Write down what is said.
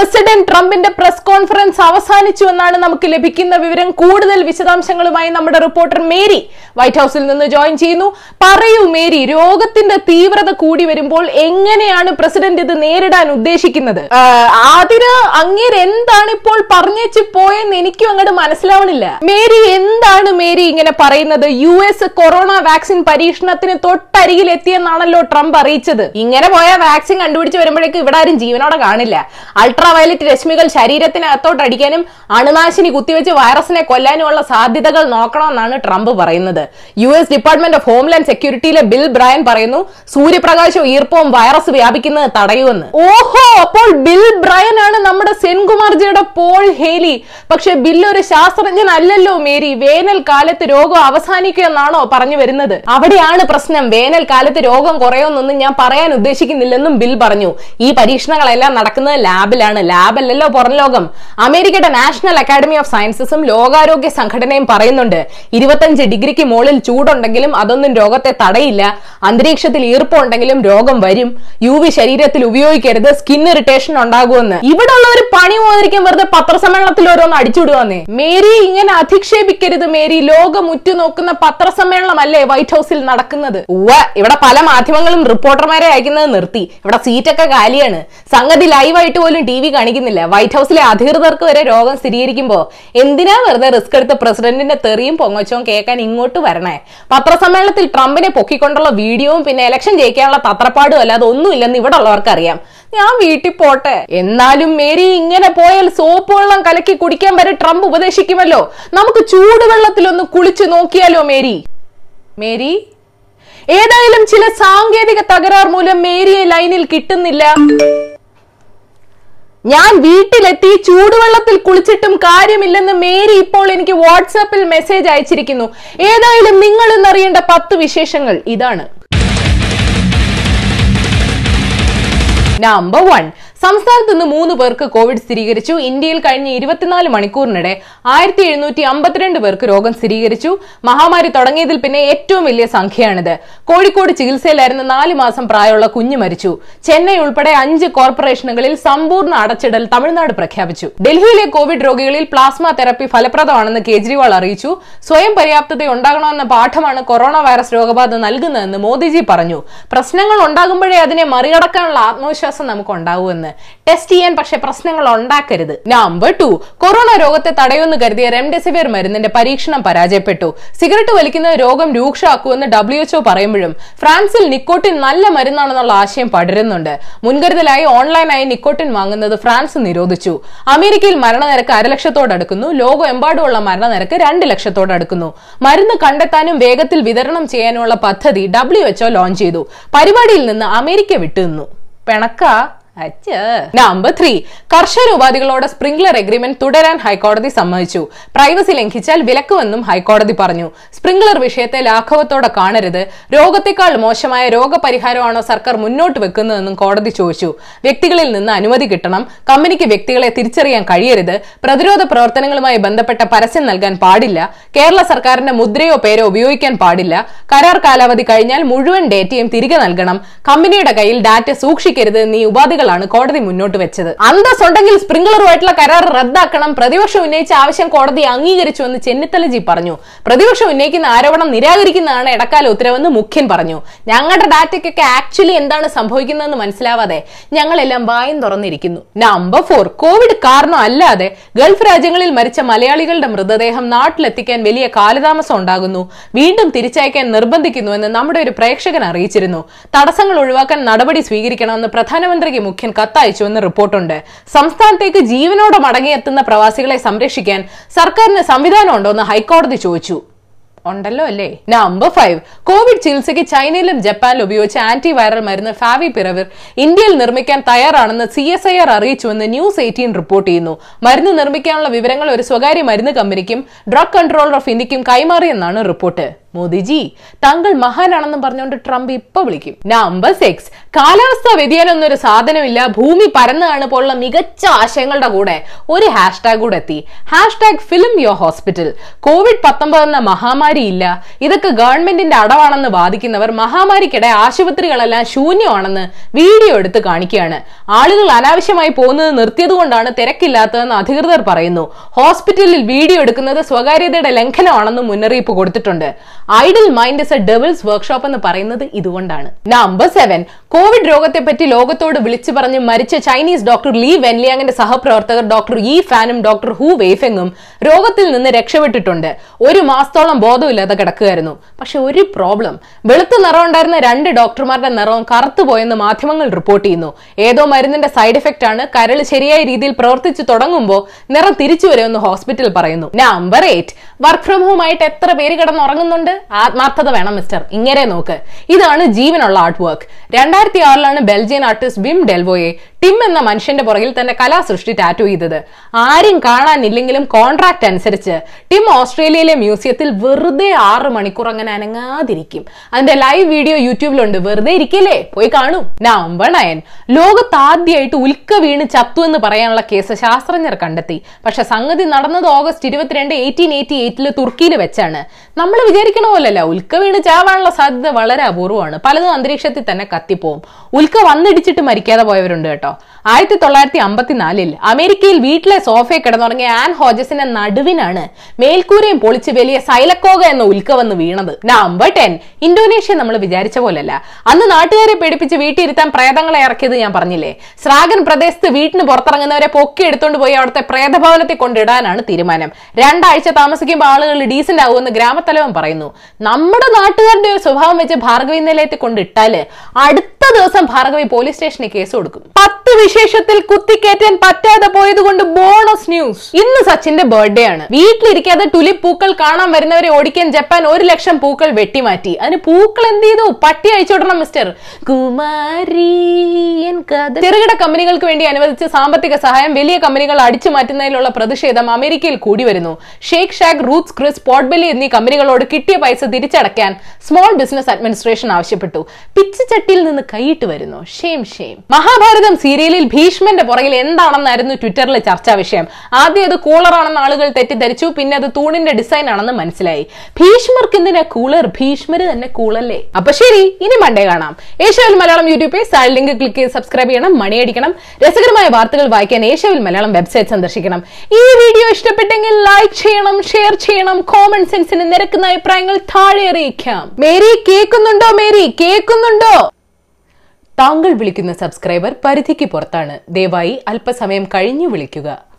President ട്രംപിന്റെ press conference അവസാനിച്ചു എന്നാണ് നമുക്ക് ലഭിക്കുന്ന വിവരം. കൂടുതൽ വിശദാംശങ്ങളുമായി നമ്മുടെ റിപ്പോർട്ടർ മേരി വൈറ്റ് ഹൌസിൽ നിന്ന് ജോയിൻ ചെയ്യുന്നു. പറയൂ മേരി രോഗത്തിന്റെ തീവ്രത കൂടി വരുമ്പോൾ എങ്ങനെയാണ് പ്രസിഡന്റ് ഇത് നേരിടാൻ ഉദ്ദേശിക്കുന്നത്? അതിന് അങ്ങേര് എന്താണ് ഇപ്പോൾ പറഞ്ഞേച്ച് പോയെന്ന് എനിക്കും അങ്ങോട്ട് മനസ്സിലാവണില്ല. മേരി എന്താണ് മേരി ഇങ്ങനെ പറയുന്നത്? യു എസ് കൊറോണ വാക്സിൻ പരീക്ഷണത്തിന് തൊട്ടരികിൽ എത്തിയെന്നാണല്ലോ ട്രംപ് അറിയിച്ചത്. ഇങ്ങനെ പോയ വാക്സിൻ കണ്ടുപിടിച്ച് വരുമ്പോഴേക്കും ഇവിടെ ആരും ജീവനോടെ കാണില്ല. അൾട്രാ വയലറ്റ് രശ്മികൾ ശരീരത്തിനകത്തോട്ട് അടിക്കാനും അണുനാശിനി കുത്തിവെച്ച് വൈറസിനെ കൊല്ലാനുമുള്ള സാധ്യതകൾ നോക്കണമെന്നാണ് ട്രംപ് പറയുന്നത്. U S department of homeland സെക്യൂരിറ്റിയിലെ Bill Bryan പറയുന്നു സൂര്യപ്രകാശവും ഈർപ്പവും വൈറസ് വ്യാപിക്കുന്നത് തടയുമെന്ന്. ഓഹോ അപ്പോൾ ബിൽ ബ്രയൻ ആണ് നമ്മുടെ സെൻകുമാർജിയുടെ പോൾ ഹേലി. പക്ഷെ ബിൽ ഒരു ശാസ്ത്രജ്ഞനല്ലല്ലോ മേരി. വേനൽ കാലത്ത് രോഗം അവസാനിക്കുമെന്നാണോ പറഞ്ഞു വരുന്നത്? അവിടെയാണ് പ്രശ്നം. വേനൽ കാലത്ത് രോഗം കുറയുമെന്നൊന്നും ഞാൻ പറയാൻ ഉദ്ദേശിക്കുന്നില്ലെന്നും ബിൽ പറഞ്ഞു. ഈ പരീക്ഷണങ്ങളെല്ലാം നടക്കുന്നത് ലാബിലാണ്. ലാബല്ലല്ലോ പുറം ലോകം. അമേരിക്കയുടെ നാഷണൽ അക്കാഡമി ഓഫ് സയൻസസും ലോകാരോഗ്യ സംഘടനയും പറയുന്നുണ്ട്. ഇരുപത്തഞ്ച് ഡിഗ്രിക്ക് മുകളിൽ ചൂടുണ്ടെങ്കിലും അതൊന്നും രോഗത്തെ തടയില്ല. അന്തരീക്ഷത്തിൽ ഈർപ്പമുണ്ടെങ്കിലും രോഗം വരും. യു വി ശരീരത്തിൽ ഉപയോഗിക്കരുത്. സ്കിൻ ഇറിറ്റേഷൻ ഉണ്ടാകുമെന്ന്. ഇവിടെ ഒരു പണി പോയിരിക്കും വെറുതെ പത്രസമ്മേളനത്തിൽ ഓരോന്ന് അടിച്ചുവിടുവാന്നേ? മേരി ഇങ്ങനെ അധിക്ഷേപിക്കരുത് മേരി. ലോകം ഉറ്റുനോക്കുന്ന പത്രസമ്മേളനമല്ലേ വൈറ്റ് ഹൗസിൽ നടക്കുന്നത്? ഇവിടെ പല മാധ്യമങ്ങളും റിപ്പോർട്ടർമാരെ അയക്കുന്നത് നിർത്തി. ഇവിടെ സീറ്റൊക്കെ കാലിയാണ്. സംഗതി ലൈവായിട്ട് പോലും ടി വി കാണിക്കുന്നില്ല. വൈറ്റ് ഹൗസിലെ അധികൃതർക്ക് വരെ രോഗം സ്ഥിരീകരിക്കുമ്പോ എന്തിനാ വെറുതെ റിസ്ക് എടുത്ത് പ്രസിഡന്റിന്റെ തെറിയും പൊങ്ങച്ചവും കേൾക്കാൻ ഇങ്ങോട്ട് വരണേ? പത്രസമ്മേളനത്തിൽ ട്രംപിനെ പൊക്കിക്കൊണ്ടുള്ള വീഡിയോയും പിന്നെ ഇലക്ഷൻ ജയിക്കാനുള്ള തത്രപ്പാടും അല്ലാതെ ഒന്നുമില്ലെന്ന് ഇവിടെ ഉള്ളവർക്ക് അറിയാം ഞാൻ വീട്ടിൽ പോട്ടെ. എന്നാലും മേരി ഇങ്ങനെ പോയാൽ സോപ്പ് വെള്ളം കലക്കി കുടിക്കാൻ വരെ ട്രംപ് ഉപദേശിക്കുമല്ലോ. നമുക്ക് ചൂടുവെള്ളത്തിലൊന്ന് കുളിച്ചു നോക്കിയാലോ മേരി? മേരി? ഏതായാലും ചില സാങ്കേതിക തകരാർ മൂലം മേരിയെ ലൈനിൽ കിട്ടുന്നില്ല. ഞാൻ വീട്ടിലെത്തി ചൂടുവെള്ളത്തിൽ കുളിച്ചിട്ടും കാര്യമില്ലെന്ന് മേരി ഇപ്പോൾ എനിക്ക് വാട്സാപ്പിൽ മെസ്സേജ് അയച്ചിരിക്കുന്നു. ഏതായാലും നിങ്ങൾ ഇന്നറിയേണ്ട പത്ത് വിശേഷങ്ങൾ ഇതാണ്. നമ്പർ വൺ സംസ്ഥാനത്ത് നിന്ന് മൂന്ന് പേർക്ക് കോവിഡ് സ്ഥിരീകരിച്ചു. ഇന്ത്യയിൽ കഴിഞ്ഞ ഇരുപത്തിനാല് മണിക്കൂറിനിടെ ആയിരത്തി എഴുന്നൂറ്റി അമ്പത്തിരണ്ട് പേർക്ക് രോഗം സ്ഥിരീകരിച്ചു. മഹാമാരി തുടങ്ങിയതിൽ പിന്നെ ഏറ്റവും വലിയ സംഖ്യയാണിത്. കോഴിക്കോട് ചികിത്സയിലായിരുന്ന നാല് മാസം പ്രായമുള്ള കുഞ്ഞ് മരിച്ചു. ചെന്നൈ ഉൾപ്പെടെ അഞ്ച് കോർപ്പറേഷനുകളിൽ സമ്പൂർണ അടച്ചിടൽ തമിഴ്നാട് പ്രഖ്യാപിച്ചു. ഡൽഹിയിലെ കോവിഡ് രോഗികളിൽ പ്ലാസ്മ തെറപ്പി ഫലപ്രദമാണെന്ന് കേജ്രിവാൾ അറിയിച്ചു. സ്വയം പര്യാപ്തത ഉണ്ടാകണമെന്ന പാഠമാണ് കൊറോണ വൈറസ് രോഗബാധ നൽകുന്നതെന്ന് മോദിജി പറഞ്ഞു. പ്രശ്നങ്ങൾ ഉണ്ടാകുമ്പോഴേ അതിനെ മറികടക്കാനുള്ള ആത്മവിശ്വാസം നമുക്ക് ടെസ്റ്റ് ചെയ്യാൻ പക്ഷെ പ്രശ്നങ്ങൾ ഉണ്ടാക്കരുത്. നമ്പർ ടു കൊറോണ രോഗത്തെ തടയുമെന്ന് കരുതിയ റെംഡെസിവിർ മരുന്നിന്റെ പരീക്ഷണം പരാജയപ്പെട്ടു. സിഗരറ്റ് വലിക്കുന്നത് രോഗം രൂക്ഷമാക്കുമെന്ന് ഡബ്ല്യു എച്ച്ഒ പറയുമ്പോഴും ഫ്രാൻസിൽ നിക്കോട്ടിൻ നല്ല മരുന്നാണെന്നുള്ള ആശയം പടരുന്നുണ്ട്. മുൻകരുതലായി ഓൺലൈനായി നിക്കോട്ടിൻ വാങ്ങുന്നത് ഫ്രാൻസ് നിരോധിച്ചു. അമേരിക്കയിൽ മരണനിരക്ക് അരലക്ഷത്തോടടുക്കുന്നു ലോകമെമ്പാടുമുള്ള മരണനിരക്ക് രണ്ട് ലക്ഷത്തോടടുക്കുന്നു മരുന്ന് കണ്ടെത്താനും വേഗത്തിൽ വിതരണം ചെയ്യാനുമുള്ള പദ്ധതി ഡബ്ല്യു എച്ച്ഒ ലോഞ്ച് ചെയ്തു. പരിപാടിയിൽ നിന്ന് അമേരിക്ക വിട്ടുനിന്നു. പിണക്ക. നമ്പർ ത്രീ കർഷക ഉപാധികളോട് സ്പ്രിംഗ്ലർ എഗ്രിമെന്റ് തുടരാൻ ഹൈക്കോടതി സമ്മതിച്ചു. പ്രൈവസി ലംഘിച്ചാൽ വിലക്കുമെന്നും ഹൈക്കോടതി പറഞ്ഞു. സ്പ്രിംഗ്ലർ വിഷയത്തെ ലാഘവത്തോടെ കാണരുത്. രോഗത്തെക്കാൾ മോശമായ രോഗപരിഹാരമാണോ സർക്കാർ മുന്നോട്ട് വെക്കുന്നതെന്നും കോടതി ചോദിച്ചു. വ്യക്തികളിൽ നിന്ന് അനുമതി കിട്ടണം. കമ്പനിക്ക് വ്യക്തികളെ തിരിച്ചറിയാൻ കഴിയരുത്. പ്രതിരോധ പ്രവർത്തനങ്ങളുമായി ബന്ധപ്പെട്ട പരസ്യം നൽകാൻ പാടില്ല. കേരള സർക്കാരിന്റെ മുദ്രയോ പേരോ ഉപയോഗിക്കാൻ പാടില്ല. കരാർ കാലാവധി കഴിഞ്ഞാൽ മുഴുവൻ ഡേറ്റയും തിരികെ നൽകണം. കമ്പനിയുടെ കയ്യിൽ ഡാറ്റ സൂക്ഷിക്കരുത് എന്നീ ഉപാധികളാണ് കോടതി മുന്നോട്ട് വെച്ചത്. അന്തസ് ഉണ്ടെങ്കിൽ സ്പ്രിംഗ്ലറുമായിട്ടുള്ള കരാർ റദ്ദാക്കണം പ്രതിപക്ഷം ഉന്നയിച്ച ആവശ്യം കോടതി അംഗീകരിച്ചുവെന്ന് ചെന്നിത്തലജി പറഞ്ഞു. പ്രതിപക്ഷം ഉന്നയിക്കുന്ന ആരോപണം നിരാകരിക്കുന്നതാണ് ഇടക്കാല ഉത്തരവെന്ന് മുഖ്യൻ പറഞ്ഞു. ഞങ്ങളുടെ ഡാറ്റയ്ക്കൊക്കെ ആക്ച്വലി എന്താണ് സംഭവിക്കുന്നതെന്ന് മനസ്സിലാവാതെ ഞങ്ങളെല്ലാം വായും തുറന്നിരിക്കുന്നു. നമ്പർ ഫോർ കോവിഡ് കാരണം അല്ലാതെ ഗൾഫ് രാജ്യങ്ങളിൽ മരിച്ച മലയാളികളുടെ മൃതദേഹം നാട്ടിലെത്തിക്കാൻ വലിയ കാലതാമസം ഉണ്ടാകുന്നു. വീണ്ടും തിരിച്ചയക്കാൻ നിർബന്ധിക്കുന്നുവെന്ന് നമ്മുടെ ഒരു പ്രേക്ഷകൻ അറിയിച്ചിരുന്നു. തടസ്സങ്ങൾ ഒഴിവാക്കാൻ നടപടി സ്വീകരിക്കണമെന്ന് പ്രധാനമന്ത്രിക്ക് മുഖ്യൻ കത്തയച്ചുവെന്ന് റിപ്പോർട്ടുണ്ട്. സംസ്ഥാനത്തേക്ക് ജീവനോടെ മടങ്ങിയെത്തുന്ന പ്രവാസികളെ സംരക്ഷിക്കാൻ സർക്കാരിന് സംവിധാനമുണ്ടോന്ന് ഹൈക്കോടതി ചോദിച്ചു. ഉണ്ടല്ലോ അല്ലേ? നമ്പർ ഫൈവ് കോവിഡ് ചികിത്സയ്ക്ക് ചൈനയിലും ജപ്പാനിലും ഉപയോഗിച്ച ആന്റി വൈറൽ മരുന്ന് ഫാവി പിറവിർ ഇന്ത്യയിൽ നിർമ്മിക്കാൻ തയ്യാറാണെന്ന് സി എസ് ഐ ആർ അറിയിച്ചുവെന്ന് ന്യൂസ് എയ്റ്റീൻ റിപ്പോർട്ട് ചെയ്യുന്നു. മരുന്ന് നിർമ്മിക്കാനുള്ള വിവരങ്ങൾ ഒരു സ്വകാര്യ മരുന്ന് കമ്പനിക്കും ഡ്രഗ് കൺട്രോളർ ഓഫ് ഇന്ത്യക്കും കൈമാറിയെന്നാണ് റിപ്പോർട്ട്. മോദിജി താങ്കൾ മഹാനാണെന്നും പറഞ്ഞുകൊണ്ട് ട്രംപ് ഇപ്പൊ വിളിക്കും. നമ്പർ സിക്സ് കാലാവസ്ഥാ വ്യതിയാനം എന്നൊരു സാധനമില്ല. ഭൂമി പരന്നതാണ് പോലുള്ള മികച്ച ആശയങ്ങളുടെ കൂടെ ഒരു ഹാഷ്ടാഗ് കൂടെ എത്തി. Hashtag film your hospital covid പത്തൊമ്പത് എന്ന മഹാമാരി ഇല്ല. ഇതൊക്കെ ഗവൺമെന്റിന്റെ അടവാണെന്ന് വാദിക്കുന്നവർ മഹാമാരിക്കിടെ ആശുപത്രികളെല്ലാം ശൂന്യമാണെന്ന് വീഡിയോ എടുത്ത് കാണിക്കുകയാണ്. ആളുകൾ അനാവശ്യമായി പോകുന്നത് നിർത്തിയതുകൊണ്ടാണ് തിരക്കില്ലാത്തതെന്ന് അധികൃതർ പറയുന്നു. ഹോസ്പിറ്റലിൽ വീഡിയോ എടുക്കുന്നത് സ്വകാര്യതയുടെ ലംഘനമാണെന്നും മുന്നറിയിപ്പ് കൊടുത്തിട്ടുണ്ട്. Idle mind is a devil's workshop എന്ന് പറയുന്നത് ഇതുകൊണ്ടാണ്. നമ്പർ സെവൻ കോവിഡ് രോഗത്തെ പറ്റി ലോകത്തോട് വിളിച്ചു പറഞ്ഞ് മരിച്ച ചൈനീസ് ഡോക്ടർ ലീ വെൻലിയാങ്ങിന്റെ സഹപ്രവർത്തകർ ഡോക്ടർ ഈ ഫാനും ഡോക്ടർ ഹു വെയ്ഫെങ്ങും രോഗത്തിൽ നിന്ന് രക്ഷപ്പെട്ടിട്ടുണ്ട്. ഒരു മാസത്തോളം ബോധമില്ലാതെ കിടക്കുകയായിരുന്നു. പക്ഷെ ഒരു പ്രോബ്ലം വെളുത്ത നിറം ഉണ്ടായിരുന്ന രണ്ട് ഡോക്ടർമാരുടെ നിറവും കറുത്തു പോയെന്ന് മാധ്യമങ്ങൾ റിപ്പോർട്ട് ചെയ്യുന്നു. ഏതോ മരുന്നിന്റെ സൈഡ് എഫക്റ്റ് ആണ്. കരൾ ശരിയായ രീതിയിൽ പ്രവർത്തിച്ചു തുടങ്ങുമ്പോൾ നിറം തിരിച്ചു വരുമെന്ന് ഹോസ്പിറ്റൽ പറയുന്നു. Number eight work from home ആയിട്ട് എത്ര പേര് കിടന്നുറങ്ങുന്നുണ്ട്? ആത്മാർത്ഥത വേണം മിസ്റ്റർ ഇങ്ങനെ നോക്ക്. ഇതാണ് ജീവനുള്ള ആർട്ട് വർക്ക് രണ്ടായിരത്തി ആറിലാണ് Belgian artist Wim Delvoye Tim എന്ന മനുഷ്യന്റെ പുറകിൽ തന്നെ കലാസൃഷ്ടി ടാറ്റു ചെയ്തത്. ആരും കാണാനില്ലെങ്കിലും കോൺട്രാക്ട് അനുസരിച്ച് ടിം ഓസ്ട്രേലിയയിലെ മ്യൂസിയത്തിൽ വെറുതെ ആറ് മണിക്കൂർ അങ്ങനെ അനങ്ങാതിരിക്കും. അതിന്റെ ലൈവ് വീഡിയോ യൂട്യൂബിലുണ്ട്. വെറുതെ ഇരിക്കില്ലേ? പോയി കാണൂ. നമ്പർ നയൻ ലോകത്ത് ആദ്യമായിട്ട് ഉൽക്ക വീണ് ചത്തു എന്ന് പറയാനുള്ള കേസ് ശാസ്ത്രജ്ഞർ കണ്ടെത്തി. പക്ഷെ സംഗതി നടന്നത് ഓഗസ്റ്റ് ഇരുപത്തിരണ്ട് എയ്റ്റീൻ എയ്റ്റി എയ്റ്റിൽ തുർക്കിയിൽ വെച്ചാണ്. നമ്മൾ വിചാരിക്കണ പോലല്ല ഉൽക്ക വീണ് ചാവാനുള്ള സാധ്യത വളരെ അപൂർവമാണ്. പലതും അന്തരീക്ഷത്തിൽ തന്നെ കത്തിപ്പോവും. ഉൽക്ക വന്നിടിച്ചിട്ട് മരിക്കാതെ പോയവരുണ്ട് കേട്ടോ. ആയിരത്തി തൊള്ളായിരത്തി അമ്പത്തിനാലിൽ അമേരിക്കയിൽ വീട്ടിലെ സോഫയെ കിടന്നുറങ്ങിയ ആൻ ഹോജസിന്റെ നടുവിനാണ് മേൽക്കൂരയും പൊളിച്ച് വലിയ സൈലക്കോക എന്ന ഉൽക്ക വന്ന് വീണത്. Number ten. ഇന്തോനേഷ്യ നമ്മൾ വിചാരിച്ച പോലല്ല. അന്ന് നാട്ടുകാരെ പേടിപ്പിച്ച് വീട്ടിലിരുത്താൻ പ്രേതങ്ങളെ ഇറക്കിയത് ഞാൻ പറഞ്ഞില്ലേ? സ്രാഗൻ പ്രദേശത്ത് വീട്ടിന് പുറത്തിറങ്ങുന്നവരെ പൊക്കി എടുത്തുകൊണ്ട് പോയി അവിടുത്തെ പ്രേതഭവനത്തിൽ കൊണ്ടിടാനാണ് തീരുമാനം. രണ്ടാഴ്ച താമസിക്കുമ്പോൾ ആളുകൾ ഡീസന്റ് ആകുമെന്ന് ഗ്രാമത്തലവൻ പറയുന്നു. നമ്മുടെ നാട്ടുകാരുടെ ഒരു സ്വഭാവം വെച്ച് ഭാർഗവി നിലയത്തിൽ കൊണ്ടിട്ടാൽ അടുത്ത ദിവസം ഭാർഗവി പോലീസ് സ്റ്റേഷനിൽ കേസ് കൊടുക്കും. പത്ത് വിശേഷത്തിൽ കുത്തിക്കേറ്റാൻ പറ്റാതെ പോയത് കൊണ്ട് ബോണസ് ന്യൂസ്. ഇന്ന് സച്ചിന്റെ ബർത്ത്ഡേ ആണ്. വീട്ടിലിരിക്കാതെ ടുലിപ് പൂക്കൾ കാണാൻ വരുന്നവരെ ഓടിക്കാൻ ജപ്പാൻ ഒരു ലക്ഷം പൂക്കൾ വെട്ടിമാറ്റി. അതിന് പൂക്കൾ എന്ത് ചെയ്തു? പട്ടി അയച്ചോടണം മിസ്റ്റർ. കുമാരിയൻ കഥ ചെറുകിട കമ്പനികൾക്ക് വേണ്ടി അനുവദിച്ച സാമ്പത്തിക സഹായം വലിയ കമ്പനികൾ അടിച്ചു മാറ്റുന്നതിലുള്ള പ്രതിഷേധം അമേരിക്കയിൽ കൂടി വരുന്നു. Shake Shack Ruth's Chris Potbelly എന്നീ കമ്പനികളോട് കിട്ടിയ പൈസ തിരിച്ചടയ്ക്കാൻ സ്മോൾ ബിസിനസ് അഡ്മിനിസ്ട്രേഷൻ ആവശ്യപ്പെട്ടു. പിച്ചച്ചട്ടിയിൽ നിന്ന് കൈയിട്ട് വരുന്നു. ഷെയിം ഷെയിം മഹാഭാരതം സീരിയലിൽ ഭീഷ്മന്റെ പുറകിൽ എന്താണെന്നായിരുന്നു ട്വിറ്ററിലെ ചർച്ചാ വിഷയം. ആദ്യം അത് കൂളറാണെന്ന് ആളുകൾ തെറ്റിദ്ധരിച്ചു പിന്നെ അത് തൂണിന്റെ ഡിസൈൻ ആണെന്ന് മനസ്സിലായി. ഭീഷ്മർക്ക് എന്തിനാ കൂളർ ഭീഷ്മര് തന്നെ കൂളല്ലേ അപ്പൊ ശരി ഇനി മണ്ടേ കാണാം. Asiaville Malayalam YouTube page link click ചെയ്ത് സബ്സ്ക്രൈബ് ചെയ്യണം മണിയടിക്കണം രസകരമായ വാർത്തകൾ വായിക്കാൻ ഏഷ്യാവിൽ മലയാളം വെബ്സൈറ്റ് സന്ദർശിക്കണം. ഈ വീഡിയോ ഇഷ്ടപ്പെട്ടെങ്കിൽ ലൈക്ക് ചെയ്യണം ഷെയർ ചെയ്യണം കോമൺ സെൻസിന് നിരക്കുന്ന അഭിപ്രായങ്ങൾ താഴെ അറിയിക്കാം. മേരി കേൾക്കുന്നുണ്ടോ മേരി? കേൾക്കുന്നുണ്ടോ? താങ്കൾ വിളിക്കുന്ന സബ്സ്ക്രൈബർ പരിധിക്ക് പുറത്താണ്. ദയവായി അല്പസമയം കഴിഞ്ഞു വിളിക്കുക.